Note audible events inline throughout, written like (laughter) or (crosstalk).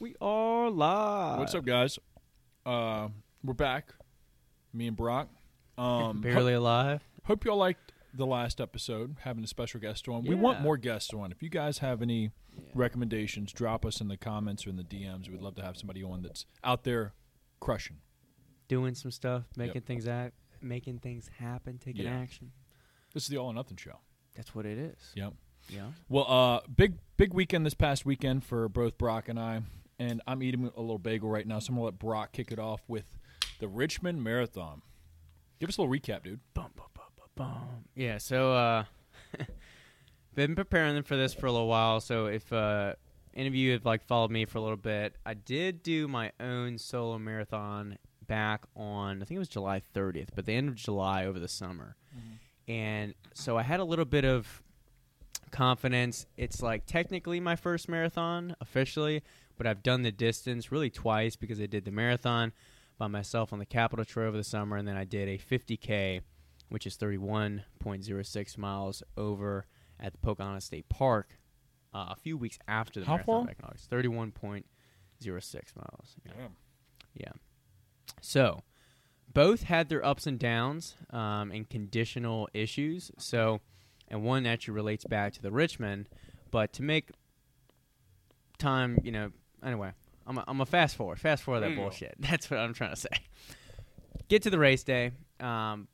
We are live. What's up, guys? Uh, we're back. Me and Brock. Um, Barely alive. Hope, hope y'all liked the last episode, having a special guest on. We want Yeah. more guests on. If you guys have any recommendations, drop us in the comments or in the DMs. We'd love to have somebody on that's out there crushing. Doing some stuff, making things act, making things happen, taking Yeah. action. This is the All or Nothing show. That's what it is. Yep. Yeah. Well, uh, big big weekend this past weekend for both Brock and I, and I'm eating a little bagel right now. So I'm gonna let Brock kick it off with the Richmond Marathon. Give us a little recap, dude. Bum, bum, bum, bum. Yeah. So, uh, (laughs) been preparing for this for a little while. So, if uh, any of you have like followed me for a little bit, I did do my own solo marathon back on I think it was July 30th, but the end of July over the summer. And so I had a little bit of confidence. It's like technically my first marathon officially, but I've done the distance really twice because I did the marathon by myself on the Capital Trail over the summer, and then I did a 50K, which is 31.06 miles over at the Pocahontas State Park uh, a few weeks after the How marathon far? back in August. 31.06 miles. Yeah. Yeah. So, both had their ups and downs um, and conditional issues. So, and one actually relates back to the Richmond. But to make time, you know, anyway, I'm a, I'm a fast forward, fast forward that bullshit. (laughs) That's what I'm trying to say. Get to the race day. Um,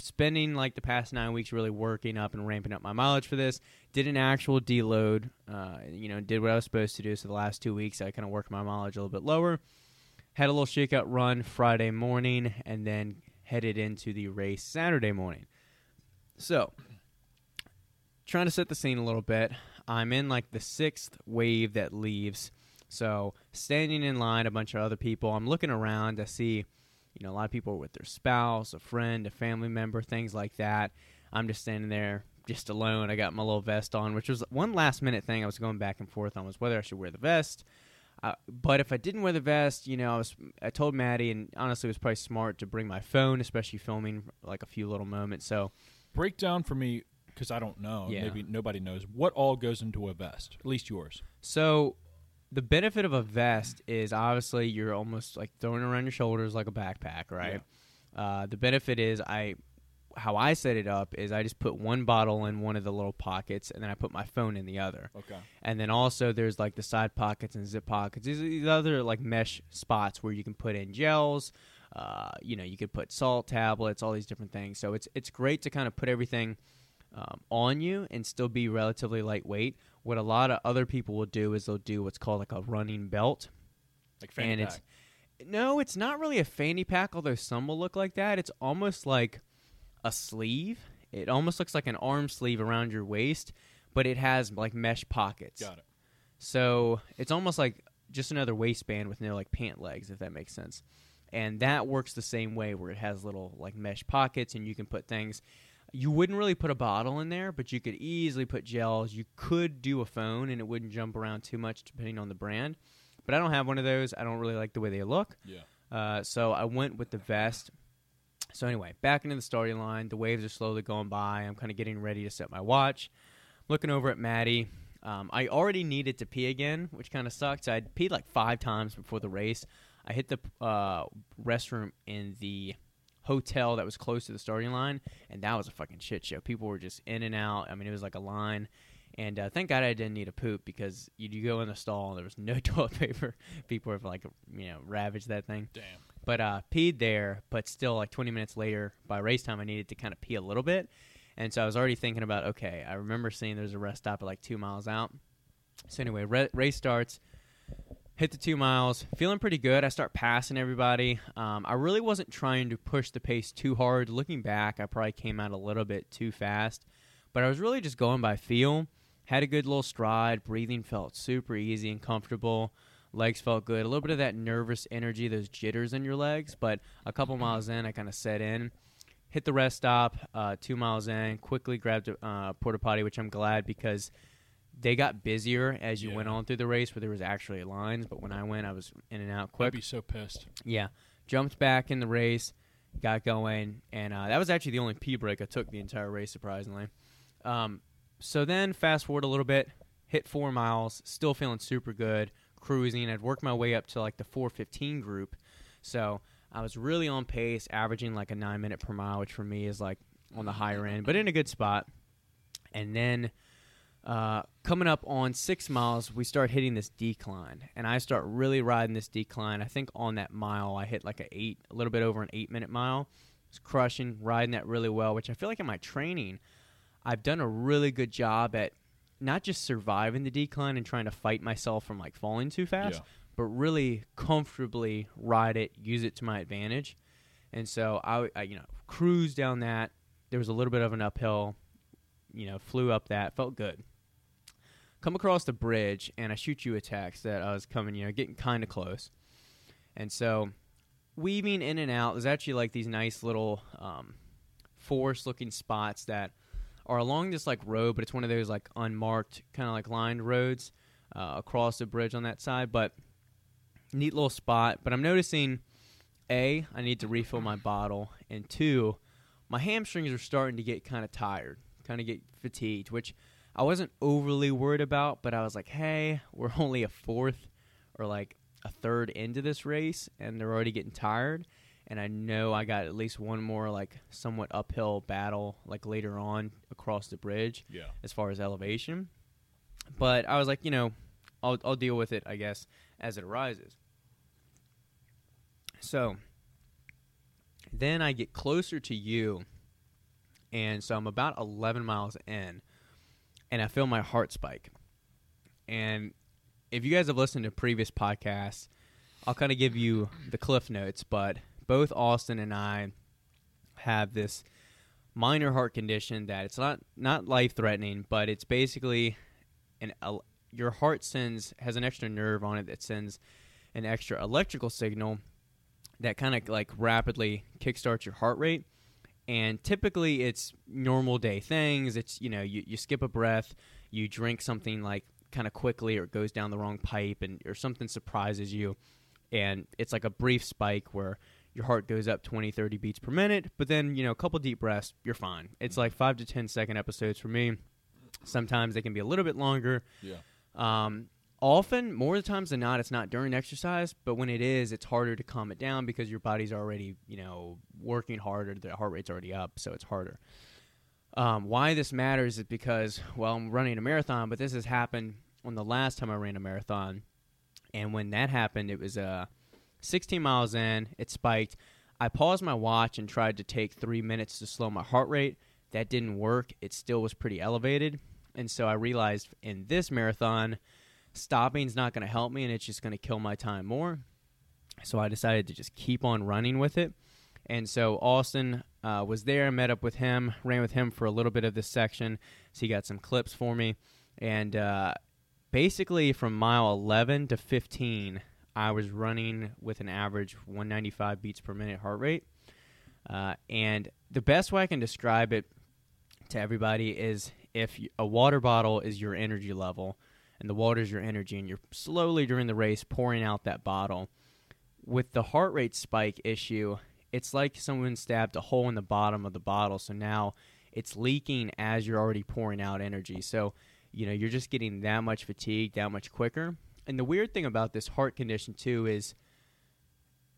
spending like the past nine weeks really working up and ramping up my mileage for this. Did an actual deload. Uh, you know, did what I was supposed to do. So the last two weeks, I kind of worked my mileage a little bit lower. Had a little shakeout run Friday morning, and then headed into the race Saturday morning. So, trying to set the scene a little bit. I'm in like the sixth wave that leaves. So, standing in line, a bunch of other people. I'm looking around to see, you know, a lot of people are with their spouse, a friend, a family member, things like that. I'm just standing there, just alone. I got my little vest on, which was one last minute thing I was going back and forth on was whether I should wear the vest. Uh, but if I didn't wear the vest, you know, I was I told Maddie, and honestly, it was probably smart to bring my phone, especially filming like a few little moments. So Break down for me because I don't know. Yeah. Maybe nobody knows what all goes into a vest. At least yours. So the benefit of a vest is obviously you're almost like throwing it around your shoulders like a backpack, right? Uh, the benefit is I how I set it up is I just put one bottle in one of the little pockets and then I put my phone in the other. Okay. And then also there's like the side pockets and zip pockets. These, these other like mesh spots where you can put in gels. Uh, you know, you could put salt tablets, all these different things. So it's it's great to kind of put everything um, on you and still be relatively lightweight. What a lot of other people will do is they'll do what's called like a running belt, Like fanny and pack. it's no, it's not really a fanny pack, although some will look like that. It's almost like a sleeve. It almost looks like an arm sleeve around your waist, but it has like mesh pockets. Got it. So it's almost like just another waistband with no like pant legs, if that makes sense. And that works the same way, where it has little like mesh pockets, and you can put things. You wouldn't really put a bottle in there, but you could easily put gels. You could do a phone, and it wouldn't jump around too much depending on the brand. But I don't have one of those. I don't really like the way they look. Yeah. Uh, so I went with the vest. So anyway, back into the starting line. The waves are slowly going by. I'm kind of getting ready to set my watch. Looking over at Maddie. Um, I already needed to pee again, which kind of sucked. I'd peed like five times before the race. I hit the uh, restroom in the hotel that was close to the starting line, and that was a fucking shit show. People were just in and out. I mean, it was like a line. And uh, thank God I didn't need a poop because you, you go in the stall and there was no (laughs) toilet paper. People have like you know ravaged that thing. Damn. But uh, peed there, but still like 20 minutes later by race time, I needed to kind of pee a little bit, and so I was already thinking about okay. I remember seeing there's a rest stop at like two miles out. So anyway, re- race starts. Hit the two miles, feeling pretty good. I start passing everybody. Um, I really wasn't trying to push the pace too hard. Looking back, I probably came out a little bit too fast, but I was really just going by feel. Had a good little stride. Breathing felt super easy and comfortable. Legs felt good. A little bit of that nervous energy, those jitters in your legs. But a couple miles in, I kind of set in. Hit the rest stop. Uh, two miles in, quickly grabbed a uh, porta potty, which I'm glad because they got busier as you Yeah. went on through the race, where there was actually lines. But when I went, I was in and out quick. I'd be so pissed. Yeah, jumped back in the race, got going, and uh, that was actually the only pee break I took the entire race, surprisingly. Um, so then, fast forward a little bit, hit four miles, still feeling super good, cruising. I'd worked my way up to like the 415 group, so I was really on pace, averaging like a nine minute per mile, which for me is like on the higher end, but in a good spot. And then uh, coming up on six miles, we start hitting this decline, and I start really riding this decline. I think on that mile, I hit like a eight, a little bit over an eight minute mile. It's crushing, riding that really well, which I feel like in my training, I've done a really good job at not just surviving the decline and trying to fight myself from like falling too fast, Yeah. but really comfortably ride it, use it to my advantage. And so I, I, you know, cruise down that. There was a little bit of an uphill, you know, flew up that, felt good. Come across the bridge, and I shoot you a text that I was coming, you know, getting kind of close. And so, weaving in and out, there's actually like these nice little um, forest-looking spots that are along this like road, but it's one of those like unmarked, kind of like lined roads uh, across the bridge on that side. But neat little spot. But I'm noticing, a, I need to refill my bottle, and two, my hamstrings are starting to get kind of tired, kind of get fatigued, which I wasn't overly worried about. But I was like, hey, we're (laughs) only a fourth or like a third into this race, and they're already getting tired. And I know I got at least one more like somewhat uphill battle like later on across the bridge Yeah. as far as elevation. But I was like, you know, I'll I'll deal with it, I guess, as it arises. So then I get closer to you, and so I'm about 11 miles in, and I feel my heart spike. And if you guys have listened to previous podcasts, I'll kind of give you the cliff notes, but both Austin and I have this minor heart condition that it's not not life threatening, but it's basically an your heart sends has an extra nerve on it that sends an extra electrical signal that kind of like rapidly kickstarts your heart rate. And typically, it's normal day things. It's you know you, you skip a breath, you drink something like kind of quickly, or it goes down the wrong pipe, and or something surprises you, and it's like a brief spike where your heart goes up 20 30 beats per minute but then you know a couple deep breaths you're fine it's like 5 to ten second episodes for me sometimes they can be a little bit longer Yeah. um, often more times than not it's not during exercise but when it is it's harder to calm it down because your body's already you know working harder the heart rate's already up so it's harder um, why this matters is because well i'm running a marathon but this has happened on the last time i ran a marathon and when that happened it was uh 16 miles in, it spiked. I paused my watch and tried to take three minutes to slow my heart rate. That didn't work. It still was pretty elevated. And so I realized in this marathon, stopping's not going to help me and it's just going to kill my time more. So I decided to just keep on running with it. And so Austin uh, was there, met up with him, ran with him for a little bit of this section. So he got some clips for me. And uh, basically, from mile 11 to 15, I was running with an average 195 beats per minute heart rate. Uh, and the best way I can describe it to everybody is if a water bottle is your energy level and the water is your energy, and you're slowly during the race pouring out that bottle. With the heart rate spike issue, it's like someone stabbed a hole in the bottom of the bottle. So now it's leaking as you're already pouring out energy. So, you know, you're just getting that much fatigue that much quicker. And the weird thing about this heart condition too is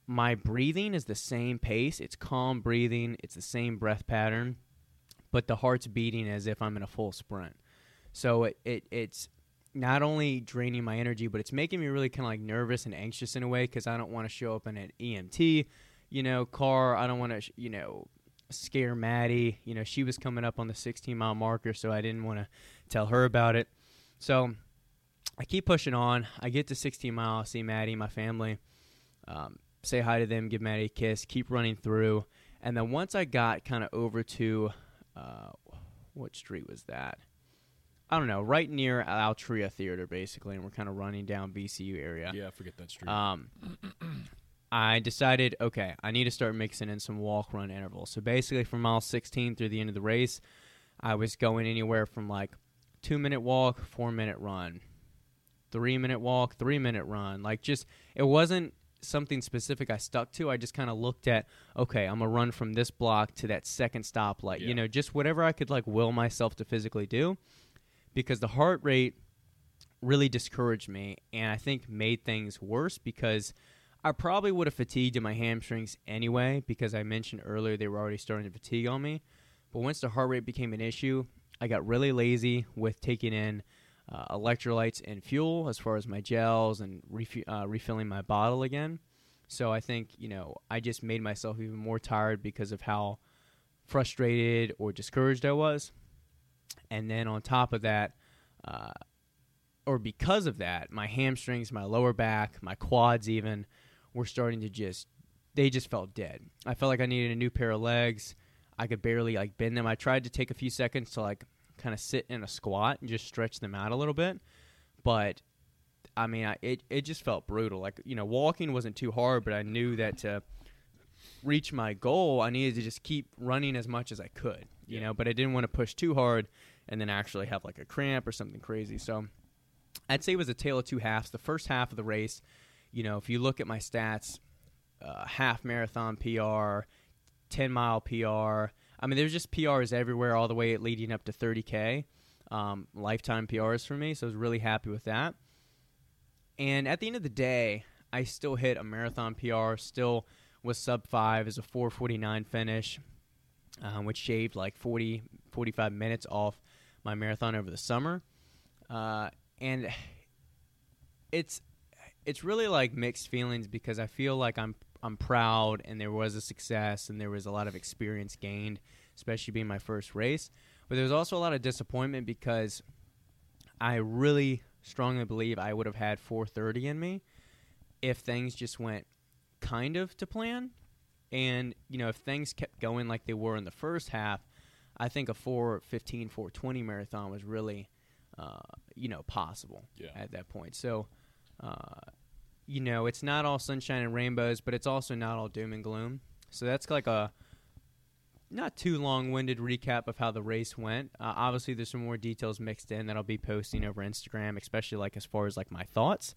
my breathing is the same pace. It's calm breathing. It's the same breath pattern, but the heart's beating as if I'm in a full sprint. So it, it it's not only draining my energy, but it's making me really kind of like nervous and anxious in a way because I don't want to show up in an EMT, you know, car. I don't want to, sh- you know, scare Maddie. You know, she was coming up on the 16 mile marker, so I didn't want to tell her about it. So I keep pushing on. I get to 16 miles, see Maddie, my family, um, say hi to them, give Maddie a kiss, keep running through. And then once I got kind of over to, uh, what street was that? I don't know, right near Altria Theater, basically, and we're kind of running down VCU area. Yeah, I forget that street. Um, I decided, okay, I need to start mixing in some walk run intervals. So basically, from mile 16 through the end of the race, I was going anywhere from like two minute walk, four minute run, three minute walk, three minute run. Like, just, it wasn't something specific I stuck to. I just kind of looked at, okay, I'm going to run from this block to that second stoplight. Yeah. You know, just whatever I could like will myself to physically do because the heart rate really discouraged me and I think made things worse because I probably would have fatigued in my hamstrings anyway because I mentioned earlier they were already starting to fatigue on me. But once the heart rate became an issue, I got really lazy with taking in uh, electrolytes and fuel as far as my gels and uh, refilling my bottle again. So I think, you know, I just made myself even more tired because of how frustrated or discouraged I was. And then on top of that, uh, or because of that, my hamstrings, my lower back, my quads even were starting to just they just felt dead. I felt like I needed a new pair of legs. I could barely like bend them. I tried to take a few seconds to like kind of sit in a squat and just stretch them out a little bit, but I mean, I, it it just felt brutal. Like you know, walking wasn't too hard, but I knew that to reach my goal, I needed to just keep running as much as I could. You Yeah. know, but I didn't want to push too hard and then actually have like a cramp or something crazy. So I'd say it was a tale of two halves. The first half of the race, you know, if you look at my stats, uh, half marathon PR, 10 mile PR. I mean, there's just PRs everywhere, all the way leading up to 30K. Um, lifetime PRs for me, so I was really happy with that. And at the end of the day, I still hit a marathon PR, still was sub 5 as a 449 finish, um, which shaved like 40, 45 minutes off my marathon over the summer. Uh, and it's it's really like mixed feelings because I feel like I'm I'm proud and there was a success and there was a lot of experience gained, especially being my first race. But there was also a lot of disappointment because I really strongly believe I would have had 430 in me if things just went kind of to plan. And, you know, if things kept going like they were in the first half, I think a 415, 420 marathon was really, uh, you know, possible Yeah. at that point. So, uh, you know, it's not all sunshine and rainbows, but it's also not all doom and gloom. So that's like a not too long-winded recap of how the race went. Uh, obviously, there's some more details mixed in that I'll be posting over Instagram, especially like as far as like my thoughts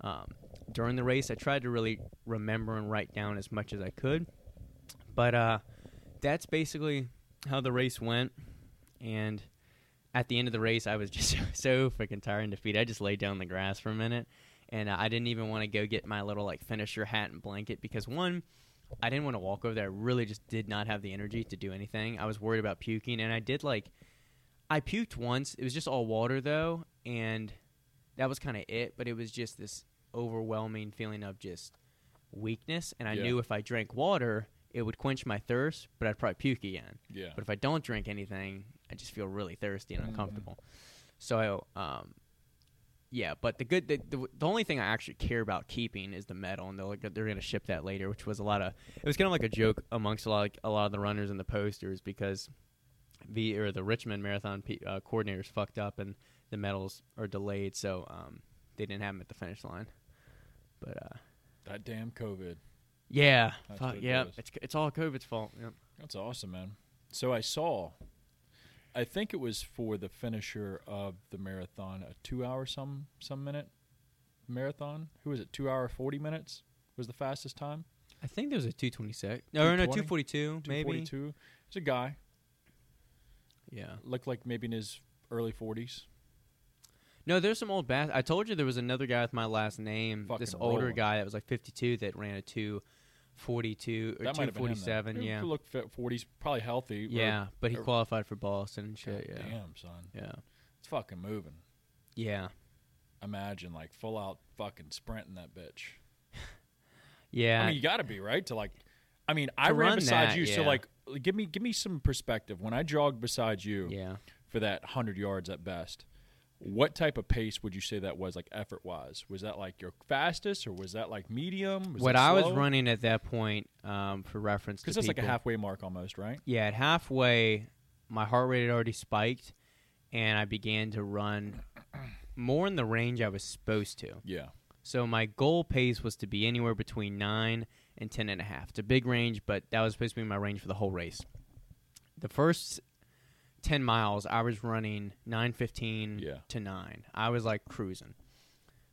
um, during the race. I tried to really remember and write down as much as I could, but uh, that's basically how the race went. And at the end of the race, I was (laughs) just so freaking tired and defeated. I just laid down in the grass for a minute, and uh, I didn't even want to go get my little like finisher hat and blanket because one, I didn't want to walk over there. I really just did not have the energy to do anything. I was worried about puking, and I did like, I puked once. It was just all water though, and that was kind of it. But it was just this overwhelming feeling of just weakness, and I Yeah. knew if I drank water, it would quench my thirst, but I'd probably puke again. Yeah. But if I don't drink anything, I just feel really thirsty and Mhm. uncomfortable. So, um, yeah. But the good, the, the, the only thing I actually care about keeping is the medal, and they're like, they're going to ship that later, which was a lot of. It was kind of like a joke amongst a lot, like, a lot of the runners and the posters because the or the Richmond Marathon P, uh, coordinators fucked up and the medals are delayed, so um, they didn't have them at the finish line. But uh, that damn COVID. yeah, That's fuck, what it yeah, it's it's all COVID's fault. Yep. That's awesome, man. So I saw, I think it was for the finisher of the marathon, a two-hour some some minute marathon. Who was it? Two hour forty minutes was the fastest time. I think there was a 226. No, no, 220? 242, Two maybe. forty-two. It's a guy Yeah. looked like maybe in his early forties. No, there's some old bas I told you there was another guy with my last name. this older rolling. guy that was like 52 that ran a 242 or That might have been him. 247. then. He Yeah. Looked fit, forties, probably healthy. or- Yeah, but he or- qualified for Boston and shit. God Yeah. Damn, son, Yeah. it's fucking moving. Yeah. Imagine like full out fucking sprinting that bitch. (laughs) Yeah. I mean, you got to be right to like. I mean, I ran beside that, you, so like, give me give me some perspective. When I jogged beside you yeah. for that hundred yards at best, what type of pace would you say that was, like effort wise? Was that like your fastest, or was that like medium? Was What I was running at that point, um, for reference, because that's like a halfway mark almost, right? Yeah, at halfway, my heart rate had already spiked, and I began to run more in the range I was supposed to. Yeah, So my goal pace was to be anywhere between nine and ten and a half. It's a big range, but that was supposed to be my range for the whole race. The first ten miles, I was running nine fifteen Yeah. to nine. I was like cruising.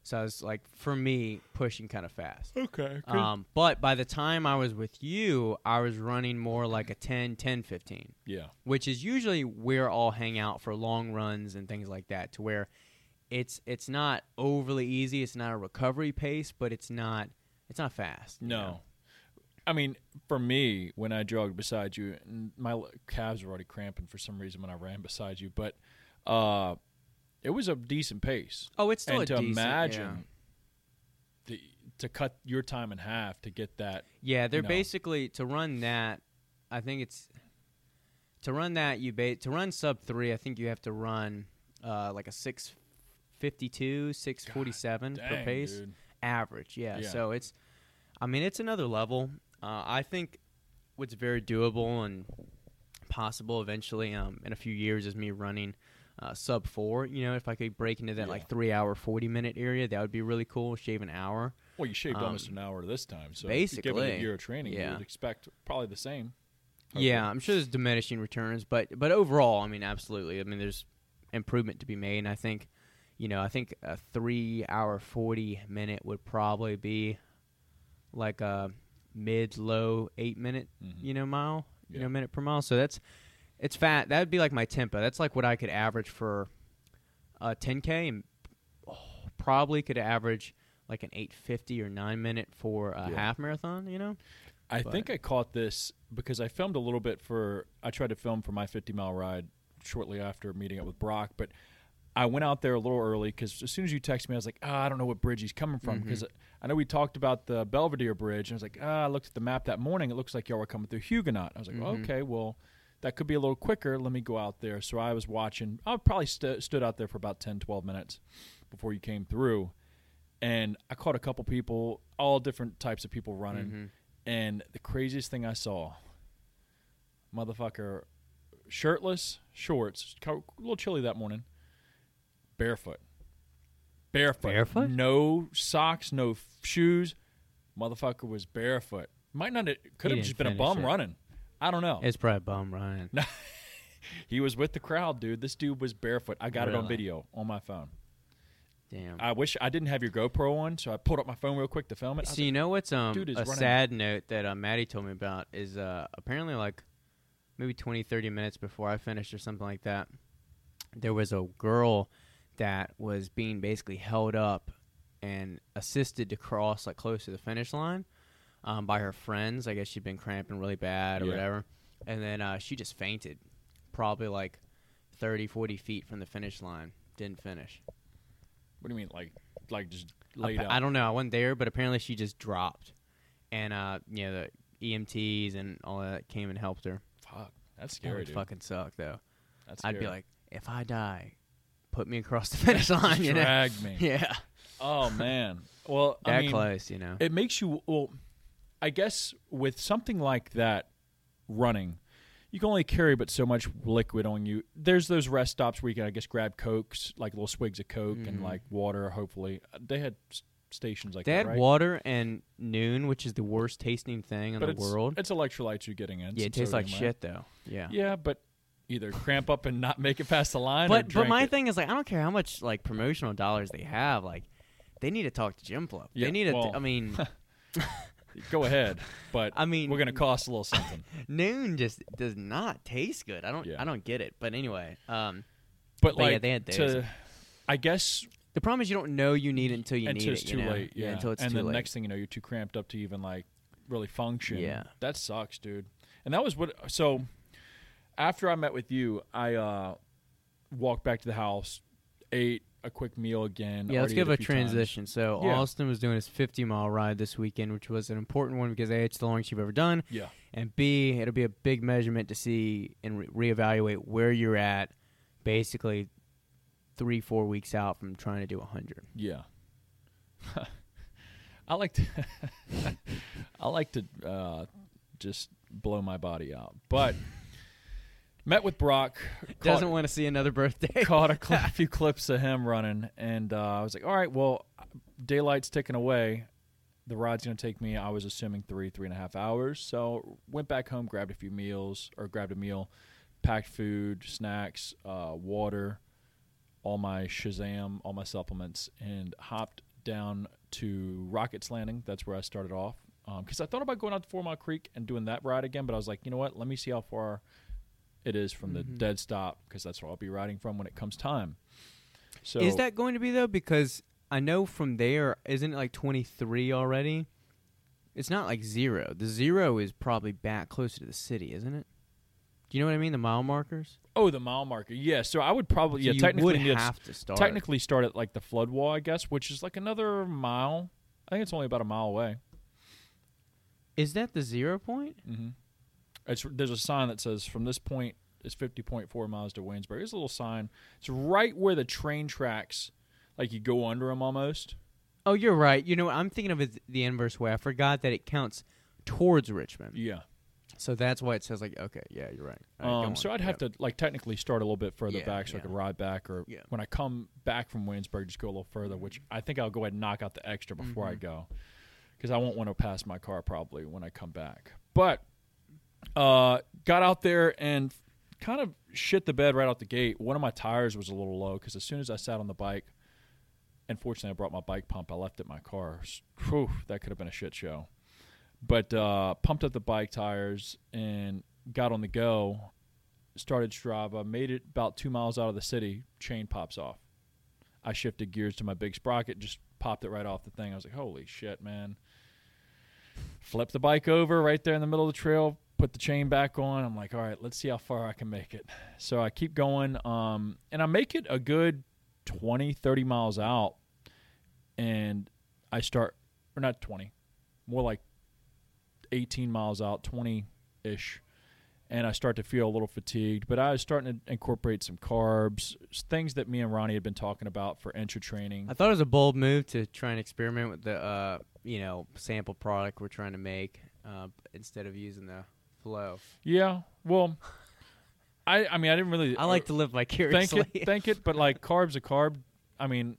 So I was like, for me, pushing kind of fast. Okay. Um, but by the time I was with you, I was running more like a 10, 10, 15 yeah. which is usually where I'll hang out for long runs and things like that. To where it's it's not overly easy. It's not a recovery pace, but it's not it's not fast. you No. know? I mean, for me, when I jogged beside you, my calves were already cramping for some reason when I ran beside you, but uh, it was a decent pace. Oh, it's still and a to decent, imagine the, to cut your time in half to get that, Yeah, yeah they're No. basically to run that. I think it's to run that you ba- to run sub three. I think you have to run uh, like a six fifty two, six forty seven per pace dude. average. Yeah, Yeah. so it's I mean it's another level. Uh, I think what's very doable and possible eventually um, in a few years is me running uh, sub four. You know, if I could break into that Yeah. like three hour forty minute area, that would be really cool. Shave an hour. Well, you shaved almost Um, an hour this time, so if you give a year of training, you yeah. would expect probably the same. Yeah. I'm sure there's diminishing returns, but but overall, I mean, absolutely. I mean, there's improvement to be made, and I think, you know, I think a three hour forty minute would probably be like a mid low eight minute, Mhm. you know, mile, you know, minute per mile. So that's it's fat. That would be like my tempo. That's like what I could average for a 10k, and oh, probably could average like an 850 or nine minute for a Yeah. half marathon. You know. I But- think I caught this because I filmed a little bit for. I tried to film for my 50 mile ride shortly after meeting up with Brock, but I went out there a little early because as soon as you texted me, I was like, ah, I don't know what bridge he's coming from because I know we talked about the Belvidere Bridge, and I was like, ah, I looked at the map that morning. It looks like y'all were coming through Huguenot. I was like, Mhm. okay, well, that could be a little quicker. Let me go out there. So I was watching. I probably st- stood out there for about 10, 12 minutes before you came through. And I caught a couple people, all different types of people running. Mhm. And the craziest thing I saw, motherfucker, shirtless, shorts, a little chilly that morning, barefoot, barefoot, Barefoot? no socks, no f- shoes. Motherfucker was barefoot. Might not. It could have just been a bum it. running. I don't know. It's probably bum running. (laughs) he was with the crowd, dude. This dude was barefoot. I got it on video on my phone. Damn. I wish I didn't have your GoPro on, so I pulled up my phone real quick to film it. So you know what's um a running- sad note that uh, Maddie told me about is uh apparently like maybe 20 30 minutes before I finished or something like that there was a girl that was being basically held up and assisted to cross like close to the finish line um, by her friends I guess she'd been cramping really bad or Yeah. whatever and then uh, she just fainted probably like 30 40 feet from the finish line didn't finish what do you mean, like, like just laid out? I don't know. I wasn't there, but apparently she just dropped, and uh, you know the EMTs and all that came and helped her. Fuck, that's scary. That scary, would dude. fucking suck though. That's I'd be like, if I die, put me across the (laughs) finish line. You know? drag me. (laughs) Yeah, Oh man. Well, that I mean, close. You know. it makes you. Well, I guess with something like that, running, you can only carry but so much liquid on you. There's those rest stops where you can, I guess, grab cokes, like little swigs of coke and Mhm. like water. Hopefully, they had stations like they that, had right? water and Nuun, which is the worst tasting thing in but the it's, world. It's electrolytes you're getting in. yeah, it tastes like right? shit though. Yeah. Yeah, but either cramp up and not make it past the line, or But but my it. thing is like I don't care how much like promotional dollars they have. Like they need to talk to GymFlo. Yeah, they need to. well- I mean, (laughs) Go ahead, but I mean, we're gonna cost a little something. (laughs) Nuun just does not taste good. I don't Yeah. I don't get it. But anyway, um, But But yeah, they had theirs. to, I guess the problem is you don't know you need it until you until need it's it. too you know? late. Yeah, until it's and too then late. next thing you know, you're too cramped up to even like really function. Yeah. that sucks, dude. And that was what. So after I met with you, I uh, walked back to the house, ate a quick meal again. yeah, let's give ate a few times. transition. So Yeah. Austin was doing his 50 mile ride this weekend, which was an important one because a it's the longest you've ever done, Yeah, and b it'll be a big measurement to see and re- reevaluate where you're at, basically three four weeks out from trying to do 100. yeah. (laughs) I like to. (laughs) I like to uh, just blow my body out, but met with Brock. (laughs) Doesn't caught- want to see another birthday. caught a, (laughs) cl- a few clips of him running, and uh, I was like, "All right, well, daylight's ticking away. The ride's gonna take me. I was assuming three, three and a half hours. So went back home, grabbed a few meals, or grabbed a meal, packed food, snacks, uh, water, all my Shazam, all my supplements, and hopped down to Rockets Landing. That's where I started off. Because I thought about going out to Four Mile Creek and doing that ride again, but I was like, you know what? Let me see how far it is from the Mhm. dead stop because that's where I'll be riding from when it comes time. So is that going to be though? Because I know from there, isn't it like 23 already? It's not like zero. The zero is probably back closer to the city, isn't it? Do you know what I mean? The mile markers. Oh, the mile marker. Yeah. So I would probably So yeah you technically would have to start. technically start at like the flood wall, I guess, which is like another mile. I think it's only about a mile away. is that the zero point? Mm-hmm. It's there's a sign that says from this point it's 50.4 miles to Williamsburg. It's a little sign. It's right where the train tracks, like you go under them almost. Oh, you're right. You know? I'm thinking of it the inverse way. I forgot that it counts towards Richmond, Yeah. so that's why it says like, okay, yeah, you're right. Right, Um, so I'd have to like technically start a little bit further Yeah, back so I could ride back, or Yeah. when I come back from Williamsburg, just go a little further. Which I think I'll go ahead and knock out the extra before I Mhm. go, because I won't want to pass my car probably when I come back. But uh, got out there and kind of shit the bed right out the gate. One of my tires was a little low because as soon as I sat on the bike, unfortunately I brought my bike pump. I left it in my car. Whew, that could have been a shit show. But uh, pumped up the bike tires and got on the go. Started Strava, made it about two miles out of the city. Chain pops off. I shifted gears to my big sprocket, just popped it right off the thing. I was like, "Holy shit, man!" Flip the bike over right there in the middle of the trail. Put the chain back on. I'm like, "All right, let's see how far I can make it." So I keep going, um, and I make it a good 20, 30 miles out, and I start, or not 20, more like 18 miles out, 20 ish, and I start to feel a little fatigued. But I was starting to incorporate some carbs, things that me and Ronnie had been talking about for intra training. I thought it was a bold move to try and experiment with the, uh, you know, sample product we're trying to make uh, instead of using the flow. Yeah, well, I I mean I didn't really. I like to live think vicariously. it, (laughs) think it, but like carbs a carb. I mean,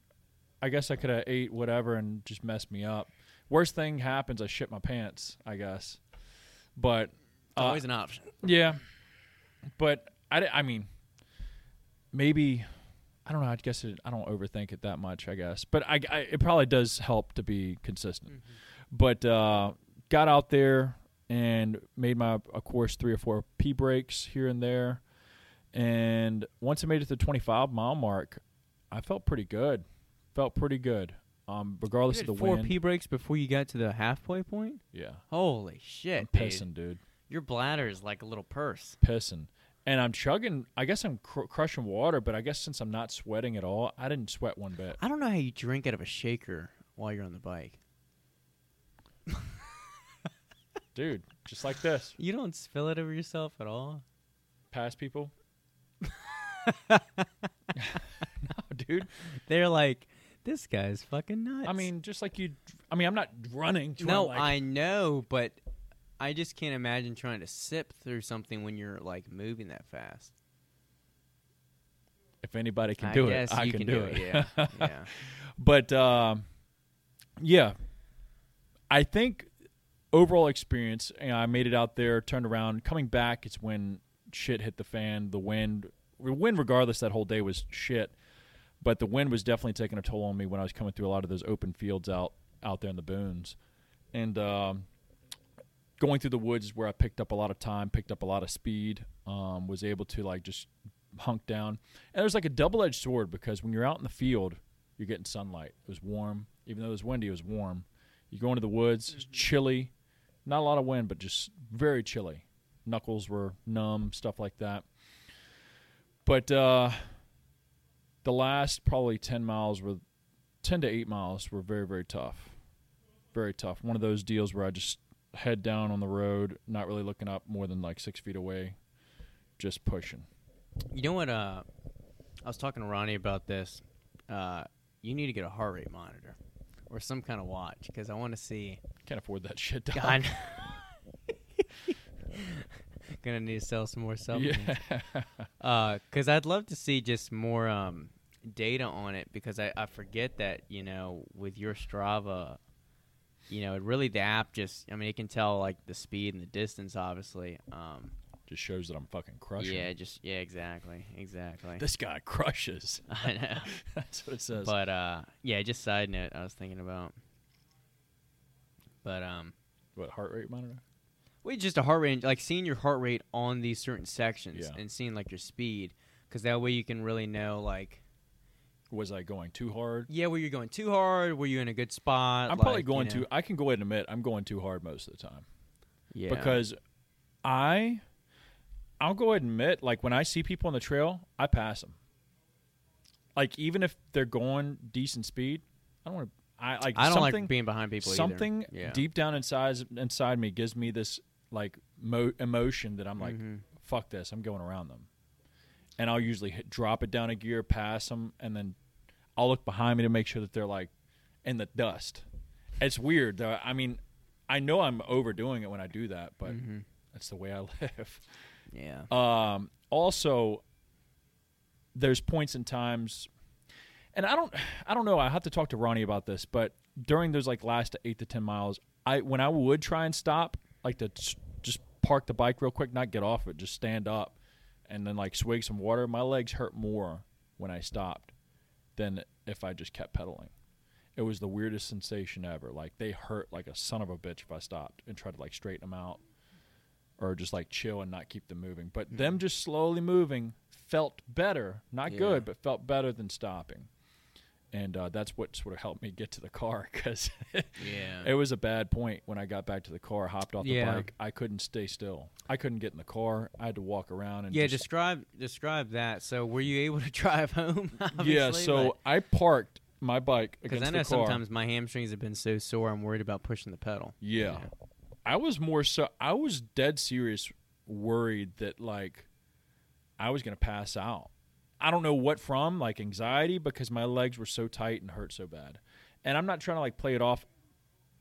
I guess I could have ate whatever and just messed me up. Worst thing happens, I shit my pants. I guess, but uh, always an option. Yeah, but I I mean, maybe I don't know. I guess it, I don't overthink it that much. I guess, but I, I it probably does help to be consistent. But uh, got out there and made my of course three or four p breaks here and there, and once I made it to the twenty five mile mark, I felt pretty good. Felt pretty good. Um, regardless of the four wind. P breaks before you got to the halfway point. yeah, Holy shit, I'm dude. pissing, dude. Your bladder is like a little purse. pissing. And I'm chugging. I guess I'm cr- crushing water, but I guess since I'm not sweating at all, I didn't sweat one bit. I don't know how you drink out of a shaker while you're on the bike. (laughs) Dude, just like this. You don't spill it over yourself at all. Pass people. (laughs) no, dude. They're like, this guy's fucking nuts. I mean, just like you. I mean, I'm not running. to, no, like- I know, but I just can't imagine trying to sip through something when you're like moving that fast. If anybody can I do it, I can, can do, do it. it, yeah, (laughs) yeah. But um, yeah, I think overall experience. You know, I made it out there, turned around, coming back. It's when shit hit the fan. The wind, the wind, regardless, that whole day was shit. But the wind was definitely taking a toll on me when I was coming through a lot of those open fields out out there in the boons, and um, going through the woods is where I picked up a lot of time, picked up a lot of speed. Um, was able to like just hunk down, and was like a double edged sword because when you're out in the field you're getting sunlight. It was warm, even though it was windy. It was warm. You go into the woods, it's chilly, not a lot of wind, but just very chilly. Knuckles were numb, stuff like that. But uh, the last probably ten miles were ten to eight miles were very very tough, very tough. One of those deals where I just head down on the road, not really looking up more than like six feet away, just pushing. You know what? Uh, I was talking to Ronnie about this. Uh, you need to get a heart rate monitor or some kind of watch because I want to see. Can't afford that shit. Dog. God. (laughs) (laughs) Gonna need to sell some more supplements. Yeah. because I'd love to see just more um, data on it because I, I forget that you know with your Strava, you know, it really the app just I mean it can tell like the speed and the distance obviously. Um, just shows that I'm fucking crushing. yeah, just yeah, exactly, exactly. This guy crushes. (laughs) I know, (laughs) That's what it says. but uh, yeah, just side note I was thinking about, but um, what heart rate monitor? Wait, just a heart rate, like seeing your heart rate on these certain sections Yeah. and seeing like your speed, because that way you can really know like, Was I going too hard? Yeah, were you going too hard? Were you in a good spot? I'm probably going you know- too. I can go ahead and admit I'm going too hard most of the time Yeah. because I, I'll go ahead and admit like when I see people on the trail, I pass them. Like even if they're going decent speed, I don't want to. I like I don't like being behind people. either. something Yeah. deep down inside inside me gives me this like mo- emotion that I'm like, Mhm. fuck this, I'm going around them, and I'll usually hit, drop it down a gear, pass them, and then I'll look behind me to make sure that they're like in the dust. It's weird though. I mean, I know I'm overdoing it when I do that, but Mhm. that's the way I (laughs) live. Yeah. Um, also, there's points and times, and I don't, I don't know. I have to talk to Ronnie about this, but during those like last eight to ten miles, I when I would try and stop, like to just park the bike real quick, not get off it, just stand up, and then like swig some water. My legs hurt more when I stopped than if I just kept pedaling. It was the weirdest sensation ever. Like they hurt like a son of a bitch if I stopped and tried to like straighten them out or just like chill and not keep them moving. But them just slowly moving felt better, not Yeah. good, but felt better than stopping. And uh, that's what sort of helped me get to the car (laughs) because Yeah. it was a bad point when I got back to the car, hopped off the Yeah. bike. I couldn't stay still. I couldn't get in the car. I had to walk around and yeah. just, Describe describe that. So, were you able to (laughs) drive home? (laughs) yeah. So I parked my bike because I know the sometimes my hamstrings have been so sore, I'm worried about pushing the pedal. Yeah. I was more so I was dead serious worried that like I was to pass out. I don't know what from, like anxiety because my legs were so tight and hurt so bad. And I'm not trying to like play it off.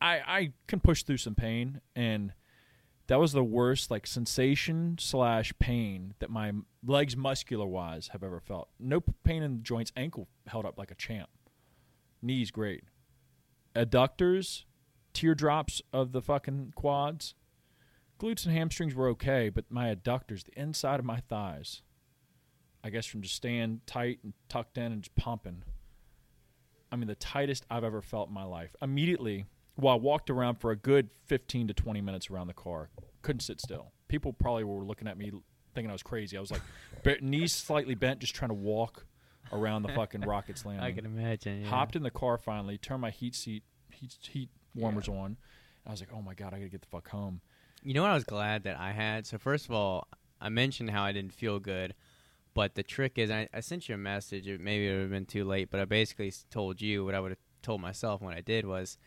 I I can push through some pain and that was the worst like sensation slash pain that my legs muscular wise have ever felt. No pain in the joints. Ankle held up like a champ. Knees great. Adductors, teardrops of the fucking quads. Glutes and hamstrings were okay, but my adductors, the inside of my thighs, I guess from just staying tight and tucked in and just pumping. I mean, the tightest I've ever felt in my life. Immediately, well, I walked around for a good 15 to 20 minutes around the car. Couldn't sit still. People probably were looking at me thinking I was crazy. I was like, knees slightly bent, just trying to walk around the fucking rockets landing (laughs) I can imagine. Yeah. hopped in the car finally, turned my heat seat heat heat warmers on. I was like, "Oh my god, I got to get the fuck home." You know what I was glad that I had? So first of all, I mentioned how I didn't feel good, but the trick is I, I sent you a message. It maybe it would have been too late, but I basically told you what I would have told myself when I did was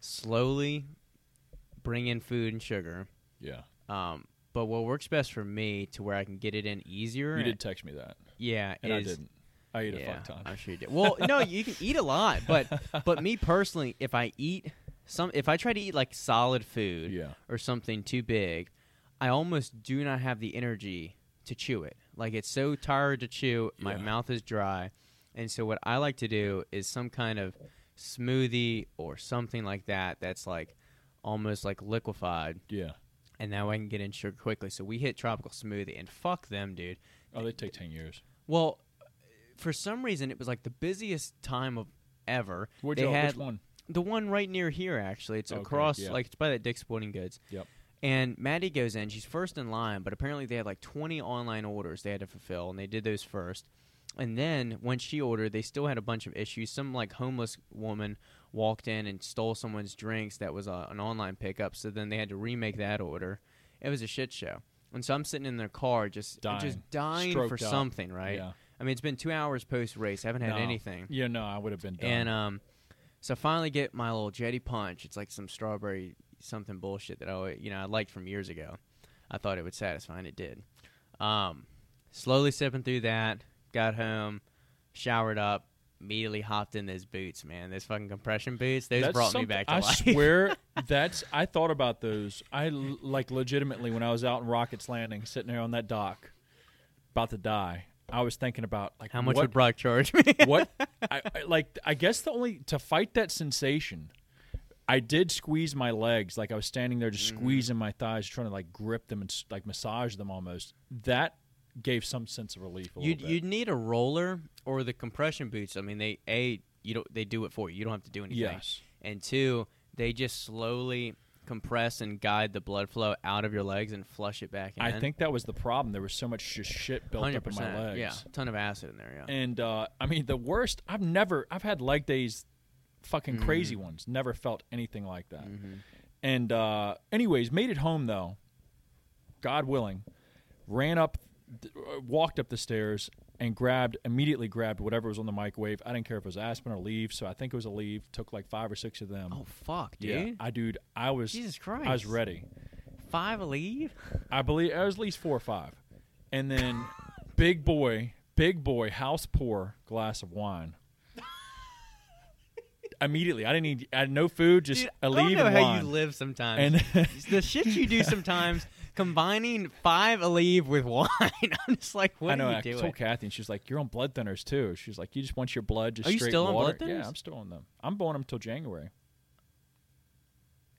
slowly bring in food and sugar. Yeah. Um, but what works best for me to where I can get it in easier. You did text me that. Yeah, And I didn't. I ate yeah, a fuck ton. I'm sure you did. Well, no, you can eat a lot, but but me (laughs) personally, if I eat some, if I try to eat like solid food, yeah. or something too big, I almost do not have the energy to chew it. Like it's so tired to chew, my Yeah. mouth is dry. And so what I like to do is some kind of smoothie or something like that that's like almost like liquefied Yeah. and now I can get in sugar quickly. So we hit tropical smoothie and fuck them, dude. Oh, they take 10 years. Well, for some reason it was like the busiest time of ever. Which, they had which one? The one right near here actually. It's Okay, across yeah. like it's by that Dick's Sporting Goods. Yep. And Maddie goes in. She's first in line, but apparently they had like 20 online orders they had to fulfill, and they did those first. And then when she ordered, they still had a bunch of issues. Some like homeless woman walked in and stole someone's drinks that was uh, an online pickup. So then they had to remake that order. It was a shit show. And so I'm sitting in their car just Dying. just dying for Stroked out. something, right? Yeah. I mean, it's been two hours post race. I haven't had No. anything. Yeah, no, I would have been done. And um, so I finally get my little Jetty Punch. It's like some strawberry something bullshit that I you know I liked from years ago. I thought it would satisfy, and it did. Um, slowly sipping through that, got home, showered up, immediately hopped in those boots. Man, those fucking compression boots. Those That's brought me back to I life. swear, (laughs) that's. I thought about those. I l- like legitimately when I was out in Rockets Landing, sitting there on that dock, about to die. I was thinking about like How much what would Brock charge me? (laughs) what (laughs) I, I like I guess the only to fight that sensation I did squeeze my legs like I was standing there just Mm. squeezing my thighs trying to like grip them and like massage them almost that gave some sense of relief a You'd little bit. you'd need a roller or the compression boots. I mean, they a you don't they do it for you. You don't have to do anything. yes and two, they just slowly compress and guide the blood flow out of your legs and flush it back in. I think that was the problem. There was so much just shit built up in my legs. Yeah, a ton of acid in there. Yeah. And uh, I mean, the worst. I've never. I've had leg days, fucking crazy Mhm. ones. Never felt anything like that. Mhm. And uh, anyways, made it home though. God willing, ran up, uh, walked up the stairs, and grabbed immediately grabbed whatever was on the microwave. I didn't care if it was Aspen or Leave, so I think it was a Leave. Took like five or six of them. Oh fuck, dude. yeah, I dude, I was Jesus Christ. I was ready. Five Aleve. I believe it was at least four or five, and then (laughs) big boy, big boy, house pour glass of wine. Immediately, I didn't need. I had no food, just Dude, a I don't leave know and how wine. you live sometimes. and the shit you do (laughs) sometimes, combining five Aleve with wine. (laughs) I'm just like, what I know. are you I doing? told Kathy, and she's like, "You're on blood thinners too." She's like, "You just want your blood just Are you straight still on water." blood thinners? Yeah, I'm still on them. I'm on them till January.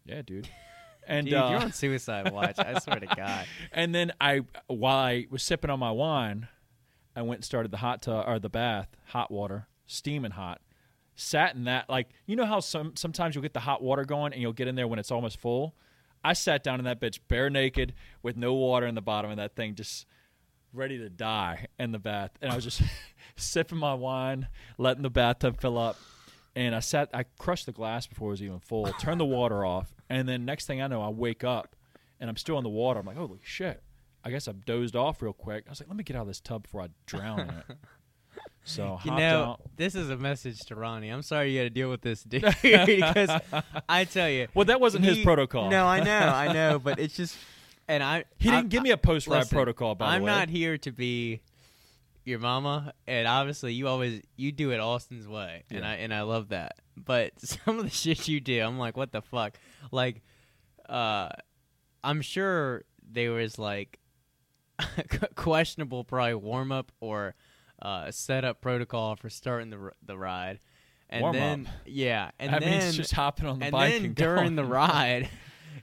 Yeah, dude. (laughs) And Dude, uh, you're on suicide watch. I swear to (laughs) God. and then I, while I was sipping on my wine, I went and started the hot tub or the bath, hot water, steaming hot. Sat in that like you know how some sometimes you'll get the hot water going and you'll get in there when it's almost full. I sat down in that bitch bare naked with no water in the bottom of that thing, just ready to die in the bath. And I was just (laughs) sipping my wine, letting the bathtub fill up. And I sat, I crushed the glass before it was even full, turned the water (laughs) off. And then next thing I know, I wake up and I'm still in the water. I'm like, holy shit. I guess I dozed off real quick. I was like, let me get out of this tub before I drown in it. (laughs) So You know, out. this is a message to Ronnie. I'm sorry you had to deal with this, dude. (laughs) because I tell you, Well, that wasn't his protocol. No, I know, I (laughs) know, but it's just, and I he I- didn't give me a post ride protocol. By I'm the way, I'm not here to be your mama, and obviously you always you do it Austin's way, and I and I love that. But (laughs) some of the shit you do, I'm like, what the fuck? Like, uh, I'm sure there was like questionable, probably warm up or uh, setup protocol for starting the r- the ride, and Warm then up. yeah, and that then just hopping on the and bike then and during going. the (laughs) ride,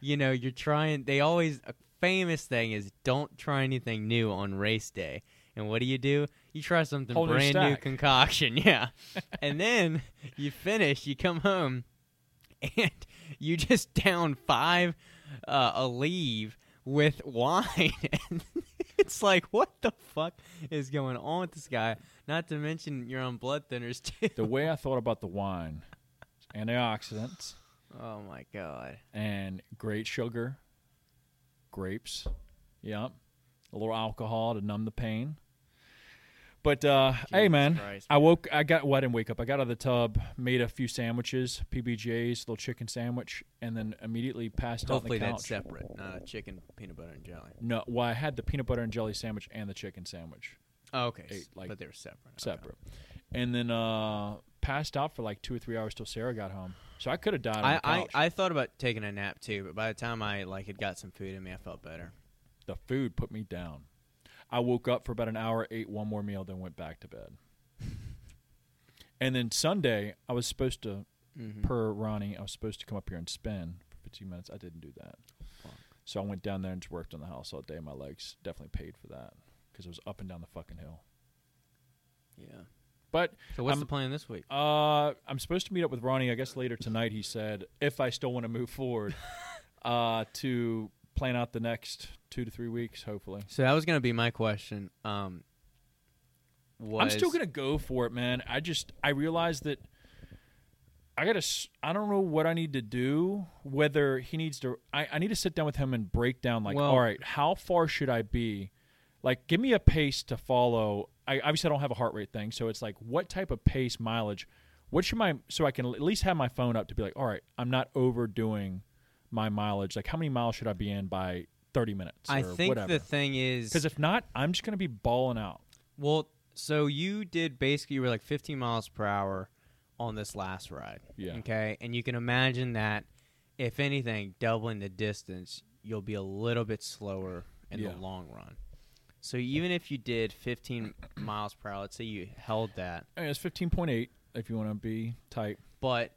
you know, you're trying. They always a famous thing is don't try anything new on race day. And what do you do? You try something Whole brand new concoction, (laughs) yeah. (laughs) and then you finish. You come home, and you just down five uh, Aleve with wine. (laughs) it's like, what the fuck is going on with this guy? Not to mention you're on blood thinners too. the way I (laughs) thought about the wine, antioxidants oh my god. and great sugar, grapes, yep, a little alcohol to numb the pain. But uh, hey, man, Christ, I woke. I got. Well, I didn't wake up. I got out of the tub, made a few sandwiches, PBJs, little chicken sandwich, and then immediately passed Hopefully out the that's separate, chicken, peanut butter, and jelly. No, well, I had the peanut butter and jelly sandwich and the chicken sandwich Oh, okay, Ate, like, but they were separate. okay. separate, and then uh, passed out for like two or three hours till Sarah got home. So I could have died on I, I. I thought about taking a nap too, but by the time I like had got some food in me, I felt better. the food put me down. I woke up for about an hour, ate one more meal, then went back to bed. (laughs) and then Sunday, I was supposed to, Mm-hmm. per Ronnie, I was supposed to come up here and spin for 15 minutes. I didn't do that. Fuck. So I went down there and just worked on the house all day. My legs definitely paid for that because it was up and down the fucking hill. yeah. But So what's I'm- the plan this week? uh, I'm supposed to meet up with Ronnie, I guess later tonight, he said, if I still want to move forward, (laughs) uh, to plan out the next two to three weeks, hopefully. So that was gonna be my question. Um, was, I'm still gonna go for it, man. I just I realized that I gotta. I don't know what I need to do. Whether he needs to, I, I need to sit down with him and break down like, Well- all right, how far should I be? Like, give me a pace to follow. I obviously I don't have a heart rate thing, so it's like, what type of pace mileage? What should my so I can at least have my phone up to be like, all right, I'm not overdoing my mileage. Like, how many miles should I be in by 30 minutes? I think whatever. the thing is because if not, I'm just gonna be balling out. well, so you did basically you were like 15 miles per hour on this last ride. Yeah. Okay, and you can imagine that if anything, doubling the distance, you'll be a little bit slower in Yeah. the long run. So even if you did 15 miles per hour, let's say you held that, I mean, it's 15.8 if you want to be tight. but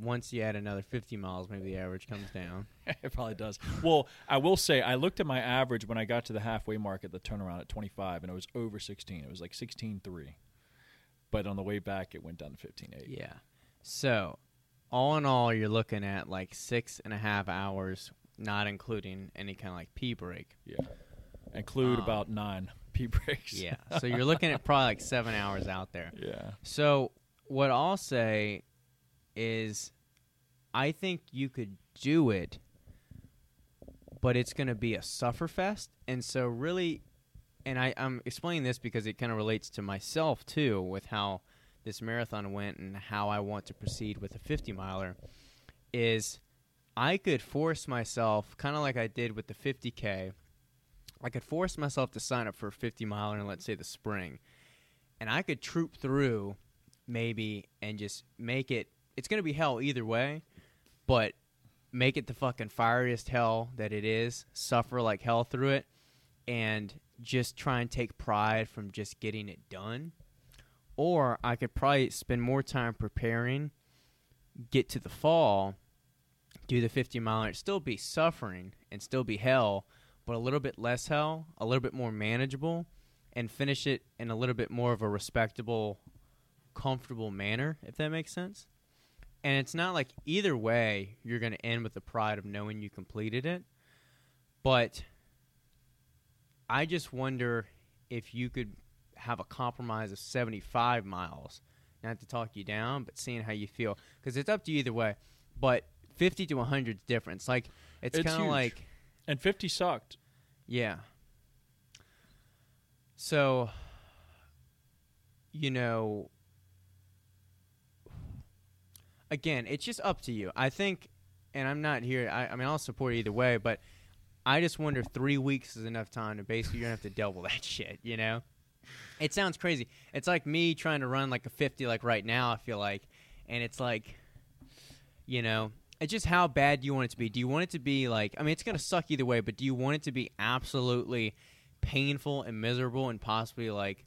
once you add another 50 miles, maybe the average comes down. (laughs) it probably does. Well, I will say I looked at my average when I got to the halfway mark at the turnaround at 25, and it was over 16. It was like 16.3. But on the way back, it went down to 15.8. Yeah. So all in all, you're looking at like six and a half hours, not including any kind of like pee break. Yeah. Include Um, about nine (laughs) pee breaks. Yeah. so you're looking at probably like seven hours out there. (laughs) Yeah. So what I'll say is, I think you could do it, but it's going to be a sufferfest. And so really, and I, I'm explaining this because it kind of relates to myself too, with how this marathon went and how I want to proceed with a 50 miler. Is I could force myself, kind of like I did with the 50k. I could force myself to sign up for a 50 miler in let's say the spring, and I could troop through maybe and just make it. It's gonna be hell either way, but make it the fucking fieriest hell that it is. Suffer like hell through it, and just try and take pride from just getting it done. Or I could probably spend more time preparing, get to the fall, do the 50 miler, still be suffering and still be hell, but a little bit less hell, a little bit more manageable, and finish it in a little bit more of a respectable, comfortable manner, if that makes sense. And it's not like either way you're going to end with the pride of knowing you completed it, but I just wonder if you could have a compromise of 75 miles. Not to talk you down, but seeing how you feel. Because it's up to you either way. But 50 to 100 is different. Like, it's, It's kind of like, And 50 sucked. yeah. So, you know, again, it's just up to you. I think, and I'm not here, I, I mean, I'll support either way, but I just wonder if three weeks is enough time to basically, you're to have to double (laughs) that shit, you know? It sounds crazy. It's like me trying to run like a 50, like right now, I feel like, and it's like, you know, it's just how bad do you want it to be? Do you want it to be like, I mean, it's to suck either way, but do you want it to be absolutely painful and miserable and possibly like